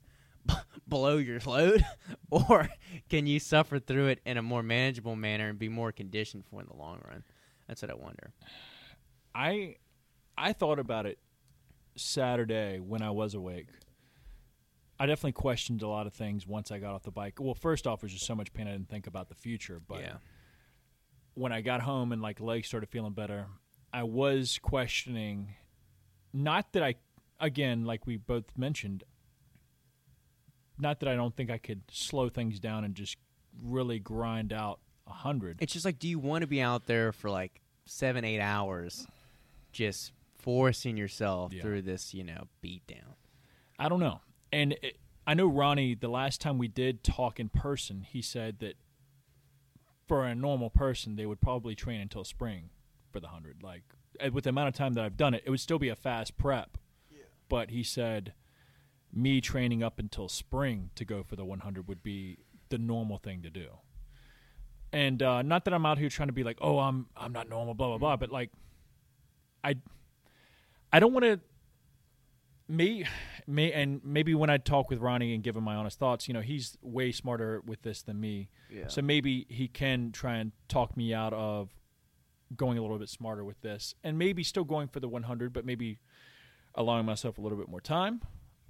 (laughs) below your load? (laughs) or can you suffer through it in a more manageable manner and be more conditioned for in the long run? That's what I wonder. I I thought about it Saturday when I was awake. I definitely questioned a lot of things once I got off the bike. Well, first off, it was just so much pain I didn't think about the future. But yeah. when I got home and like legs started feeling better, I was questioning. Not that I, again, like we both mentioned, not that I don't think I could slow things down and just really grind out a hundred. It's just like, do you want to be out there for like seven, eight hours just forcing yourself Yeah. through this, you know, beat down? I don't know. And it, I know Ronnie. The last time we did talk in person, he said that for a normal person, they would probably train until spring for the hundred. Like uh, with the amount of time that I've done it, it would still be a fast prep. But he said me training up until spring to go for the 100 would be the normal thing to do. And uh, not that I'm out here trying to be like, oh, I'm I'm not normal, blah blah blah. But like, I I don't want to me me and maybe when I talk with Ronnie and give him my honest thoughts, you know, he's way smarter with this than me. Yeah. So maybe he can try and talk me out of going a little bit smarter with this, and maybe still going for the 100, but maybe allowing myself a little bit more time.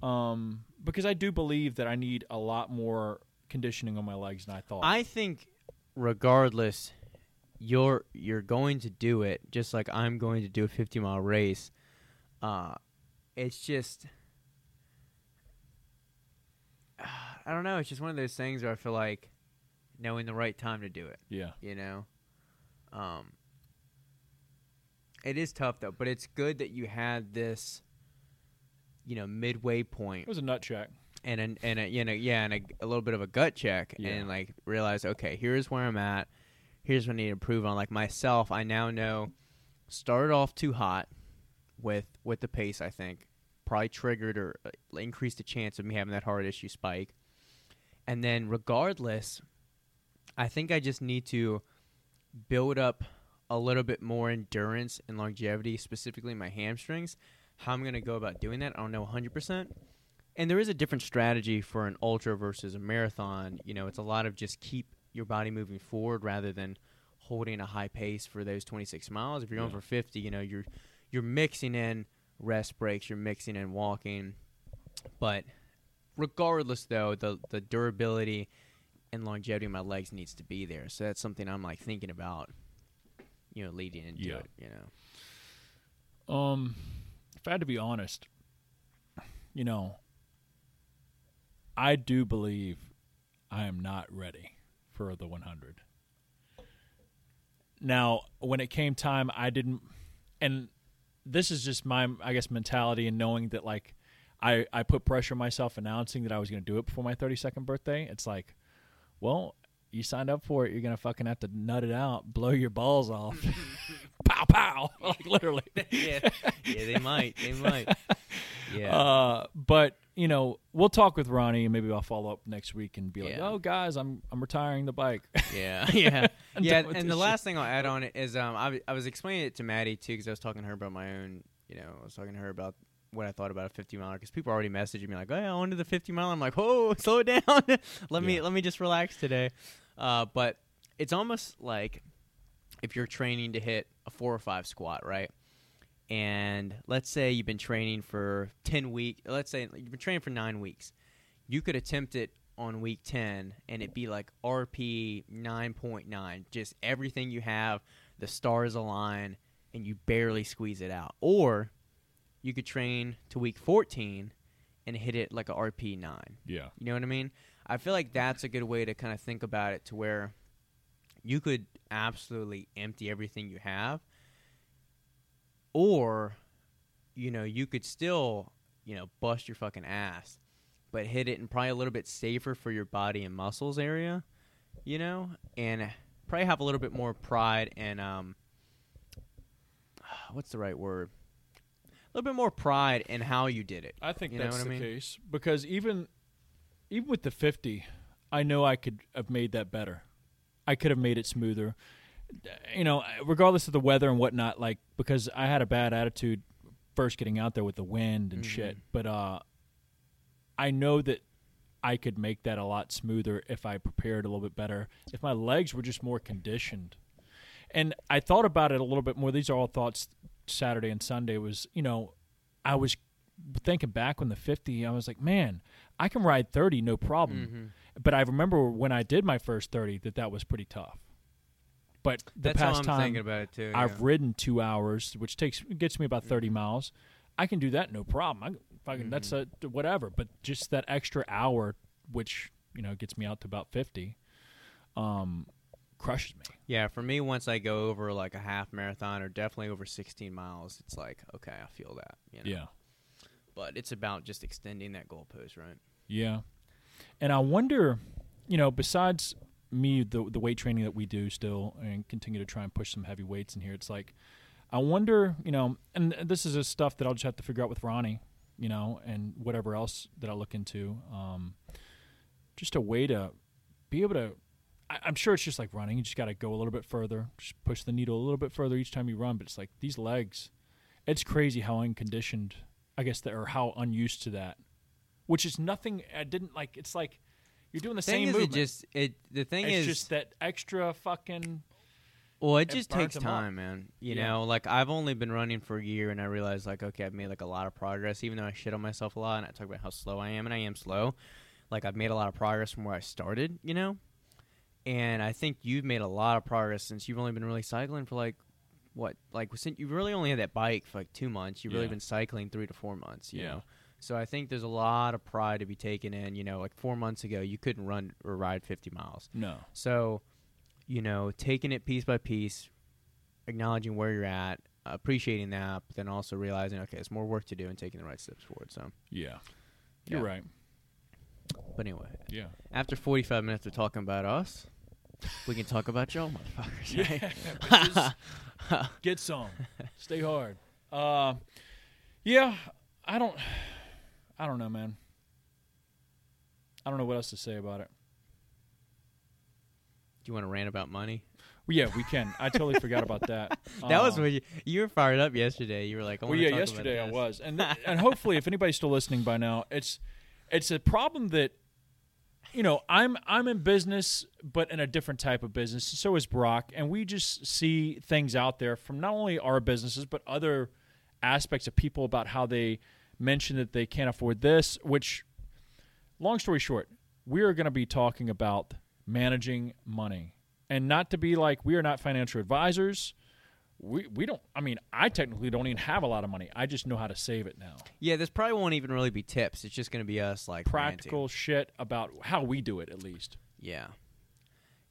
Um, because I do believe that I need a lot more conditioning on my legs than I thought. I think, regardless, you're you're going to do it just like I'm going to do a 50 mile race. Uh, it's just, (sighs) I don't know. It's just one of those things where I feel like knowing the right time to do it. yeah, You know, um, it is tough though, but it's good that you had this, you know, midway point it was a nut check. and an, and a, you know yeah and a, a little bit of a gut check Yeah. and like realize okay here's where i'm at here's what i need to improve on like myself i now know started off too hot with with the pace i think probably triggered or uh, increased the chance of me having that heart issue spike and then regardless i think i just need to build up a little bit more endurance and longevity specifically my hamstrings how i'm going to go about doing that i don't know 100% and there is a different strategy for an ultra versus a marathon. You know, it's a lot of just keep your body moving forward rather than holding a high pace for those 26 miles. If you're going Yeah. for 50, you know, you're you're mixing in rest breaks, you're mixing in walking. But regardless though, the the durability and longevity of my legs needs to be there. So that's something I'm like thinking about, you know, leading into Yeah. it. You know, Um, if I had to be honest, you know, I do believe I am not ready for the 100. Now, when it came time, I didn't, and this is just my, I guess, mentality and knowing that like I I put pressure on myself announcing that I was going to do it before my 32nd birthday. It's like, well. You signed up for it. You're gonna fucking have to nut it out, blow your balls off, (laughs) pow (laughs) like literally. (laughs) yeah, yeah, they might, they might. (laughs) Yeah, Uh, but you know, we'll talk with Ronnie, and maybe I'll follow up next week and be like, Yeah. "Oh, guys, I'm I'm retiring the bike." Yeah, yeah, yeah. And the this last thing I'll add on it is, um, I, I was explaining it to Maddie too because I was talking to her about my own. You know, I was talking to her about what I thought about a 50 miler because people are already messaging me like, "Oh, yeah, I wanted the 50 mile." I'm like, "Whoa, slow it down. let me let me just relax today." Uh, but it's almost like if you're training to hit a four or five squat, right? And let's say you've been training for 10 weeks. Let's say you've been training for nine weeks. You could attempt it on week 10 and it be like RP 9.9. Just everything you have, the stars align, and you barely squeeze it out. Or you could train to week 14 and hit it like a RP 9. yeah, You know what I mean? I feel like that's a good way to kind of think about it to where you could absolutely empty everything you have or you know, you could still, you know, bust your fucking ass but hit it and probably a little bit safer for your body and muscles area, you know, and probably have a little bit more pride and um what's the right word? A little bit more pride in how you did it. I think You know that's what I the mean? case because even even with the 50, I know I could have made that better. I could have made it smoother. You know, regardless of the weather and whatnot, like because I had a bad attitude first getting out there with the wind and Mhm. shit. But uh I know that I could make that a lot smoother if I prepared a little bit better. If my legs were just more conditioned. And I thought about it a little bit more. These are all thoughts Saturday and Sunday was, you know, I was thinking back on the 50, I was like, man, I can ride 30 no problem. Mhm. But I remember when I did my first 30 that that was pretty tough. But the That's past I'm time thinking about it too. I've ridden 2 hours, which takes gets me about 30 Mhm. miles. I can do that no problem. I fucking that's a whatever, but just that extra hour which, you know, gets me out to about 50 um crushes me. Yeah, for me, once I go over like a half marathon or definitely over 16 miles, it's like, okay, I feel that. You know? Yeah. But it's about just extending that goalpost, right? Yeah. And I wonder, you know, besides me, the the weight training that we do still and continue to try and push some heavy weights in here, it's like, I wonder, you know, and this is just stuff that I'll just have to figure out with Ronnie, you know, and whatever else that I look into. Um, just a way to be able to. I, I'm sure it's just like running. You just got to go a little bit further, just push the needle a little bit further each time you run. But it's like these legs, it's crazy how unconditioned, I guess, that or how unused to that which is nothing. I didn't like. It's like you're doing the thing same is, movement. it just it. The thing it's is, just that extra fucking. well, it it just takes them up. time, man. You Yeah. know, like I've only been running for a year, and I realized like, okay, I've made like a lot of progress, even though I shit on myself a lot, and I talk about how slow I am, and I am slow. Like I've made a lot of progress from where I started, you know. And I think you've made a lot of progress since you've only been really cycling for like what, like since you've really only had that bike for like two months. You've really Yeah. been cycling three to four months, you Yeah. know. So I think there's a lot of pride to be taken in. You know, like four months ago, you couldn't run or ride 50 miles. No. So, you know, taking it piece by piece, acknowledging where you're at, appreciating that, but then also realizing, okay, it's more work to do and taking the right steps forward. So, Yeah. You're Yeah. right. but anyway, Yeah. after 45 minutes of talking about us, we can talk about y'all motherfuckers. Yeah, right? (laughs) (laughs) Get some. Stay hard. Uh, yeah. I don't. I don't know, man. I don't know what else to say about it. Do you want to rant about money? Well, yeah, we can. I totally forgot about that. (laughs) That was Um, when you, you were fired up yesterday. You were like, I well, yeah, talk about yesterday I was, and th- and hopefully, if anybody's still listening by now, it's it's a problem that you know I'm I'm in business, but in a different type of business. So is Brock, and we just see things out there from not only our businesses but other aspects of people about how they mention that they can't afford this. Which, long story short, we are going to be talking about managing money. And not to be like we are not financial advisors. We we don't I mean, I technically don't even have a lot of money. I just know how to save it now. Yeah, this probably won't even really be tips. It's just going to be us like ranting. Practical shit about how we do it at least. Yeah.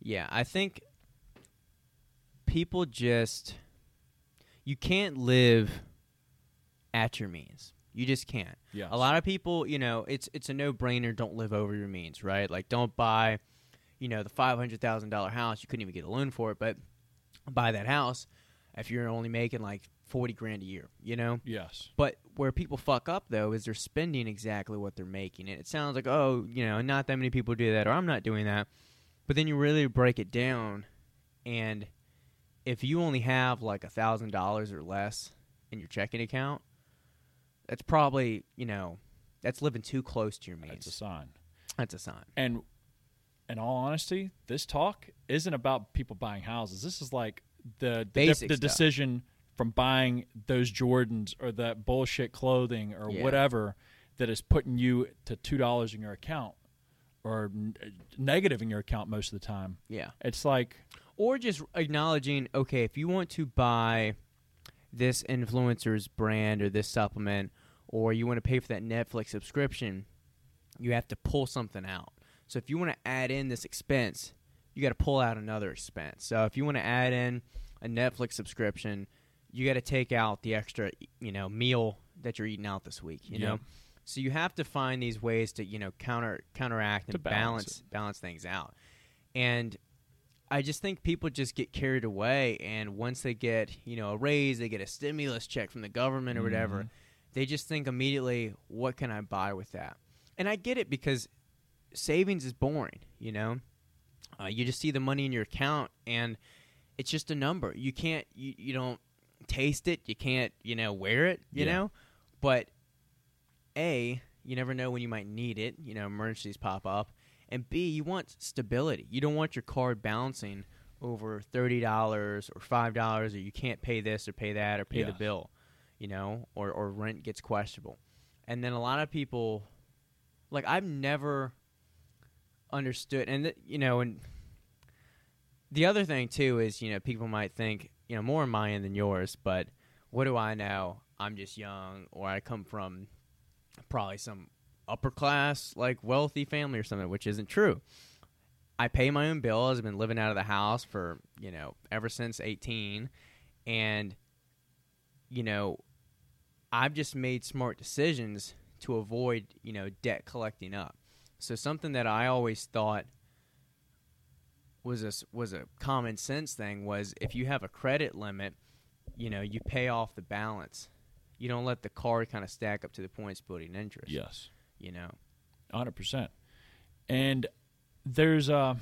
Yeah, I think people just you can't live at your means. You just can't. Yes. A lot of people, you know, it's it's a no-brainer don't live over your means, right? Like don't buy, you know, the $500,000 house, you couldn't even get a loan for it, but buy that house if you're only making like 40 grand a year, you know? Yes. But where people fuck up though is they're spending exactly what they're making. And it sounds like, oh, you know, not that many people do that, or I'm not doing that. But then you really break it down, and if you only have like a thousand dollars or less in your checking account, that's probably you know that's living too close to your means. That's a sign. That's a sign. And in all honesty, this talk isn't about people buying houses. This is like the the, the stuff. decision from buying those Jordans or that bullshit clothing or Yeah. whatever that is putting you to two dollars in your account or n- uh, negative in your account most of the time. Yeah. It's like or just acknowledging okay if you want to buy this influencer's brand or this supplement or you want to pay for that netflix subscription you have to pull something out so if you want to add in this expense you got to pull out another expense so if you want to add in a netflix subscription you got to take out the extra you know meal that you're eating out this week you Yeah. know so you have to find these ways to you know counter counteract and balance balance balance things out and I just think people just get carried away, and once they get you know a raise, they get a stimulus check from the government or whatever, Mhm. they just think immediately, what can I buy with that? And I get it because savings is boring. You know, uh, you just see the money in your account, and it's just a number. You can't, you, you don't taste it. You can't, you know, wear it. You Yeah. know, but a you never know when you might need it. You know, emergencies pop up and B, you want stability. You don't want your card bouncing over thirty dollars or five dollars, or you can't pay this or pay that or pay the bill, you know, or or rent gets questionable. And then a lot of people, like I've never understood, and th- you know, and the other thing too is you know people might think you know more my end than yours, but what do I know? I'm just young, or I come from probably some upper class, like wealthy family or something, which isn't true. I pay my own bills. I've been living out of the house for, you know, ever since 18. And, you know, I've just made smart decisions to avoid, you know, debt collecting up. So something that I always thought was a, was a common sense thing was if you have a credit limit, you know, you pay off the balance. You don't let the card kind of stack up to the points building interest yes. you know. hundred percent. And there's a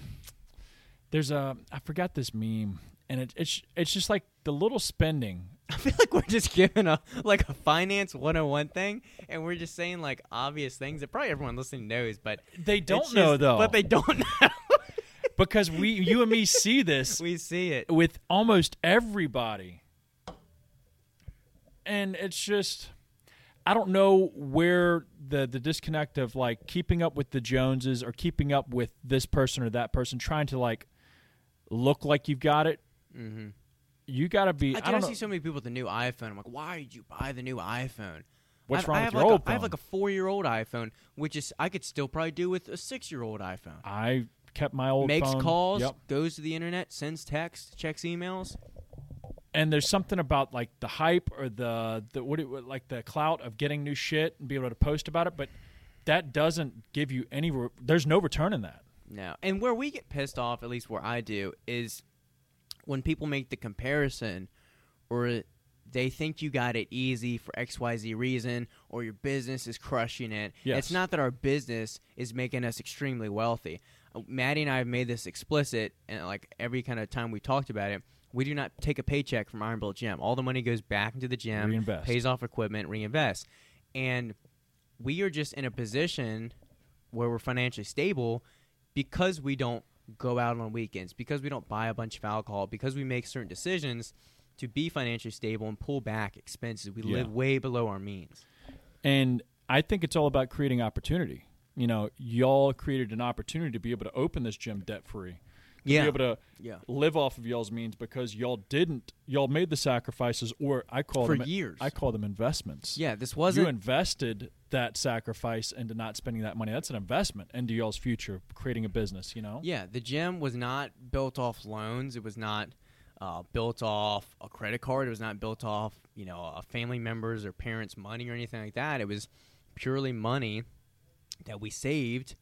there's a I forgot this meme, and it, it's it's just like the little spending. (laughs) I feel like we're just giving a like a finance 101 thing and we're just saying like obvious things that probably everyone listening knows, but They don't know just- though, But they don't (laughs) know. Because we you and me (laughs) see this we see it. with almost everybody, and it's just. I don't know where the the disconnect of like keeping up with the Joneses or keeping up with this person or that person, trying to like look like you've got it. hmm You got to be. I, I, do don't know see so many people with the new iPhone. I'm like, why did you buy the new iPhone? what's I, wrong I with your like old a, I have like a four year old iPhone, which is I could still probably do with a six year old iPhone. I kept my old Makes phone. calls, Yep. goes to the internet, sends text, checks emails. And there's something about like the hype or the the what it like the clout of getting new shit and be able to post about it, but that doesn't give you any. Re- there's no return in that. No. And where we get pissed off, at least where I do, is when people make the comparison or they think you got it easy for XYZ reason or your business is crushing it. Yes. It's not that our business is making us extremely wealthy. Maddie and I have made this explicit, and like every kind of time we talked about it, we do not take a paycheck from Iron Built Gym. All the money goes back into the gym, Reinvest. pays off equipment, reinvest. And we are just in a position where we're financially stable because we don't go out on weekends, because we don't buy a bunch of alcohol, because we make certain decisions to be financially stable and pull back expenses. We Yeah. live way below our means. And I think it's all about creating opportunity. You know, y'all created an opportunity to be able to open this gym debt free. To Yeah. be able to Yeah. live off of y'all's means because y'all didn't y'all made the sacrifices or I call For them years. I call them investments. Yeah, this wasn't you invested that sacrifice into not spending that money. That's an investment into y'all's future, creating a business, you know? Yeah, the gym was not built off loans. It was not uh, built off a credit card. It was not built off, you know, a family members or parents' money or anything like that. It was purely money that we saved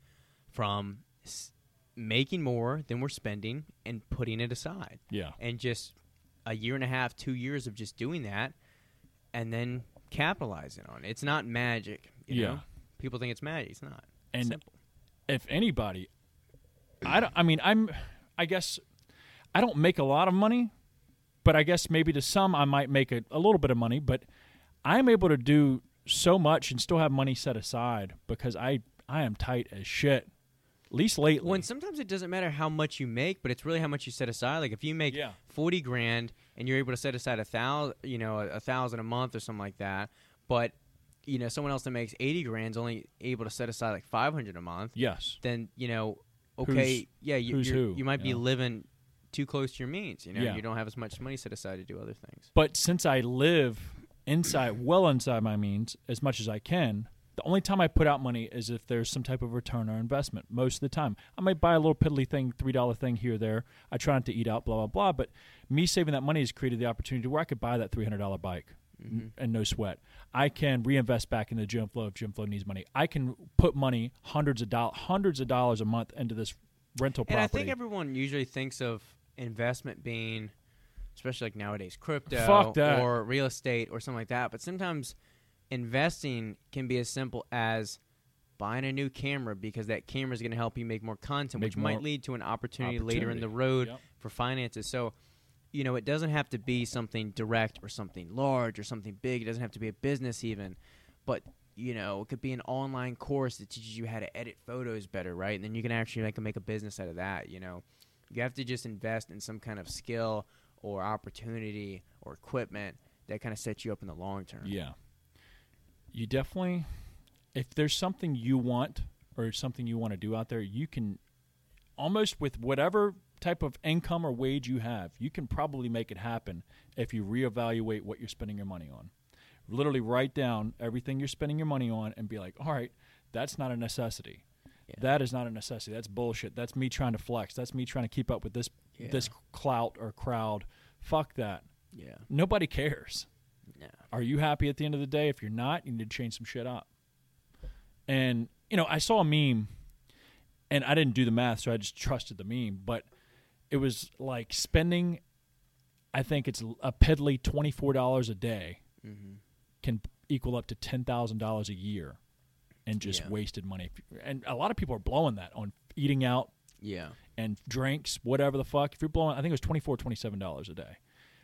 from s- making more than we're spending and putting it aside. Yeah. And just a year and a half, two years of just doing that, and then capitalizing on it. It's not magic. You Yeah. know? people think it's magic. It's not. And simple. if anybody I don't I mean I'm I guess I don't make a lot of money, but I guess maybe to some I might make a, a little bit of money, but I'm able to do so much and still have money set aside because I I am tight as shit. At least lately. When sometimes it doesn't matter how much you make, but it's really how much you set aside. Like if you make Yeah. forty grand and you're able to set aside a thousand, you know, a, a thousand a month or something like that, but you know, someone else that makes eighty grand is only able to set aside like five hundred a month. yes. Then you know, okay, Who's- yeah, you, who, you might be living too close to your means. You know, Yeah. you don't have as much money set aside to do other things. But since I live inside, well inside my means, as much as I can, the only time I put out money is if there's some type of return or investment. Most of the time, I might buy a little piddly thing, three dollar thing here or there. I try not to eat out, blah blah blah. But me saving that money has created the opportunity where I could buy that three hundred dollar bike. Mm-hmm. And no sweat. I can reinvest back in the GymFlo if GymFlo needs money. I can put money, hundreds of dollars, hundreds of dollars a month into this rental And property. I think everyone usually thinks of investment being, especially like nowadays, crypto or real estate or something like that. But sometimes investing can be as simple as buying a new camera because that camera is going to help you make more content, Make which might lead to an opportunity, later in the road Yep. for finances. So, you know, it doesn't have to be something direct or something large or something big. It doesn't have to be a business even, but you know, it could be an online course that teaches you how to edit photos better, right? And then you can actually like make a business out of that. You know, you have to just invest in some kind of skill or opportunity or equipment that kind of sets you up in the long term. Yeah. You definitely, if there's something you want or something you want to do out there, you can almost with whatever type of income or wage you have, you can probably make it happen if you reevaluate what you're spending your money on. Literally write down everything you're spending your money on and be like, all right, that's not a necessity. Yeah. That is not a necessity. That's bullshit. That's me trying to flex. That's me trying to keep up with this Yeah. this clout or crowd. Fuck that. Yeah. Nobody cares. No. Are you happy at the end of the day? If you're not, you need to change some shit up. And, you know, I saw a meme and I didn't do the math, so I just trusted the meme, but it was like spending, I think it's a piddly $24 a day Mm-hmm. can equal up to $10,000 a year and just Yeah. wasted money. And a lot of people are blowing that on eating out Yeah. And drinks, whatever the fuck. If you're blowing, I think it was twenty four, twenty seven dollars a day,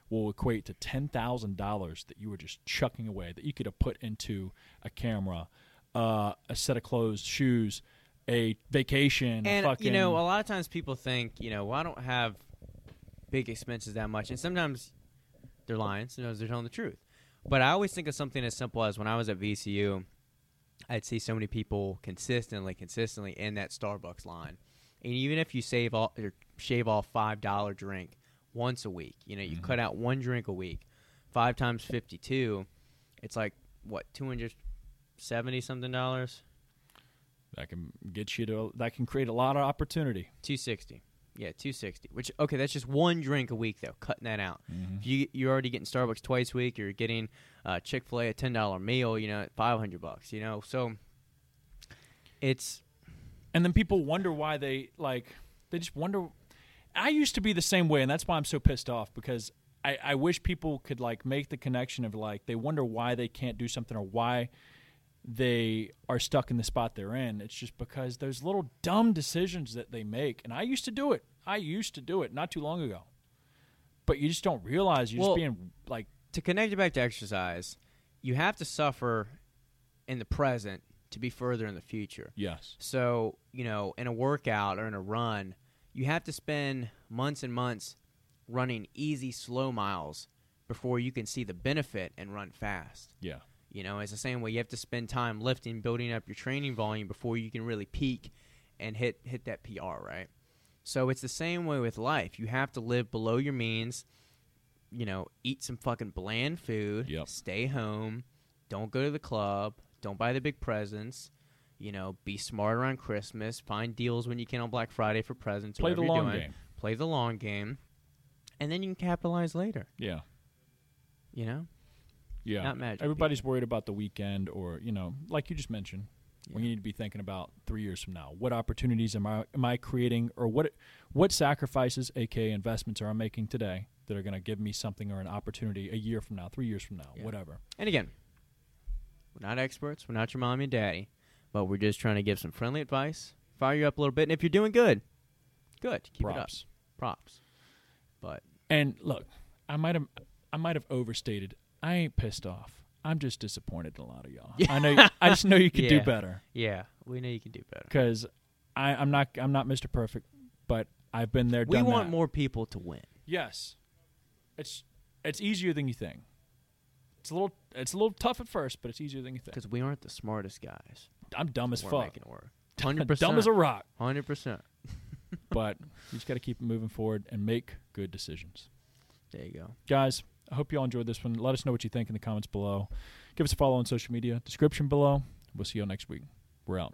will equate to ten thousand dollars that you were just chucking away that you could have put into a camera, uh, a set of clothes, shoes, a vacation, a And fucking, you know, a lot of times people think, you know, well, I don't have big expenses that much, and sometimes they're lying. Sometimes they're telling the truth. But I always think of something as simple as when I was at VCU, I'd see so many people consistently, consistently in that Starbucks line, and even if you save all or shave off five dollar drink once a week, you know, you cut out one drink a week, five times fifty two, it's like what two hundred seventy something dollars. that can get you to that can create a lot of opportunity. 260. Yeah, 260. Which okay, that's just one drink a week though. Cutting that out. If you you're already getting Starbucks twice a week, you're getting uh, Chick Fil A a ten dollar meal. You know, at 500 bucks. You know, so it's And then people wonder why they like they just wonder I used to be the same way and that's why I'm so pissed off because I, I wish people could like make the connection of like they wonder why they can't do something or why they are stuck in the spot they're in. It's just because those little dumb decisions that they make and I used to do it. I used to do it not too long ago. But you just don't realize you're Well- just being like to connect it back to exercise. You have to suffer in the present to be further in the future. yes. So, you know, in a workout or in a run, you have to spend months and months running easy, slow miles before you can see the benefit and run fast. Yeah. You know, it's the same way you have to spend time lifting, building up your training volume before you can really peak and hit hit that PR, right? So it's the same way with life. You have to live below your means. You know, eat some fucking bland food. Yep. Stay home. Don't go to the club. Don't buy the big presents. You know, be smart around Christmas. Find deals when you can on Black Friday for presents. Play the long game. Play the long game, and then you can capitalize later. Yeah. You know, Yeah. Not magic Everybody's worried about the weekend or, you know, like you just mentioned. We need to be thinking about three years from now. What opportunities am I am I creating or what what sacrifices, aka investments, are I making today that are gonna give me something or an opportunity a year from now, three years from now, Yeah. whatever. And again, we're not experts. We're not your mommy and daddy, but we're just trying to give some friendly advice, fire you up a little bit. And if you're doing good, good, keep it up. Props. Props. But And look, I might have I might have overstated. I ain't pissed off. I'm just disappointed in a lot of y'all. I know. (laughs) I just know you could do better yeah, we know you can do better. because I'm not. I'm not Mr. Perfect, but I've been there. We want that. more people to win. Yes, it's it's easier than you think. It's a little it's a little tough at first, but it's easier than you think. Because we aren't the smartest guys. I'm dumb as We're fuck, making it work. (laughs) Hundred percent. dumb as a rock. Hundred percent. (laughs) but you just got to keep moving forward and make good decisions, There you go. guys. I hope you all enjoyed this one. Let us know what you think in the comments below. Give us a follow on social media. Description below. We'll see you all next week. We're out.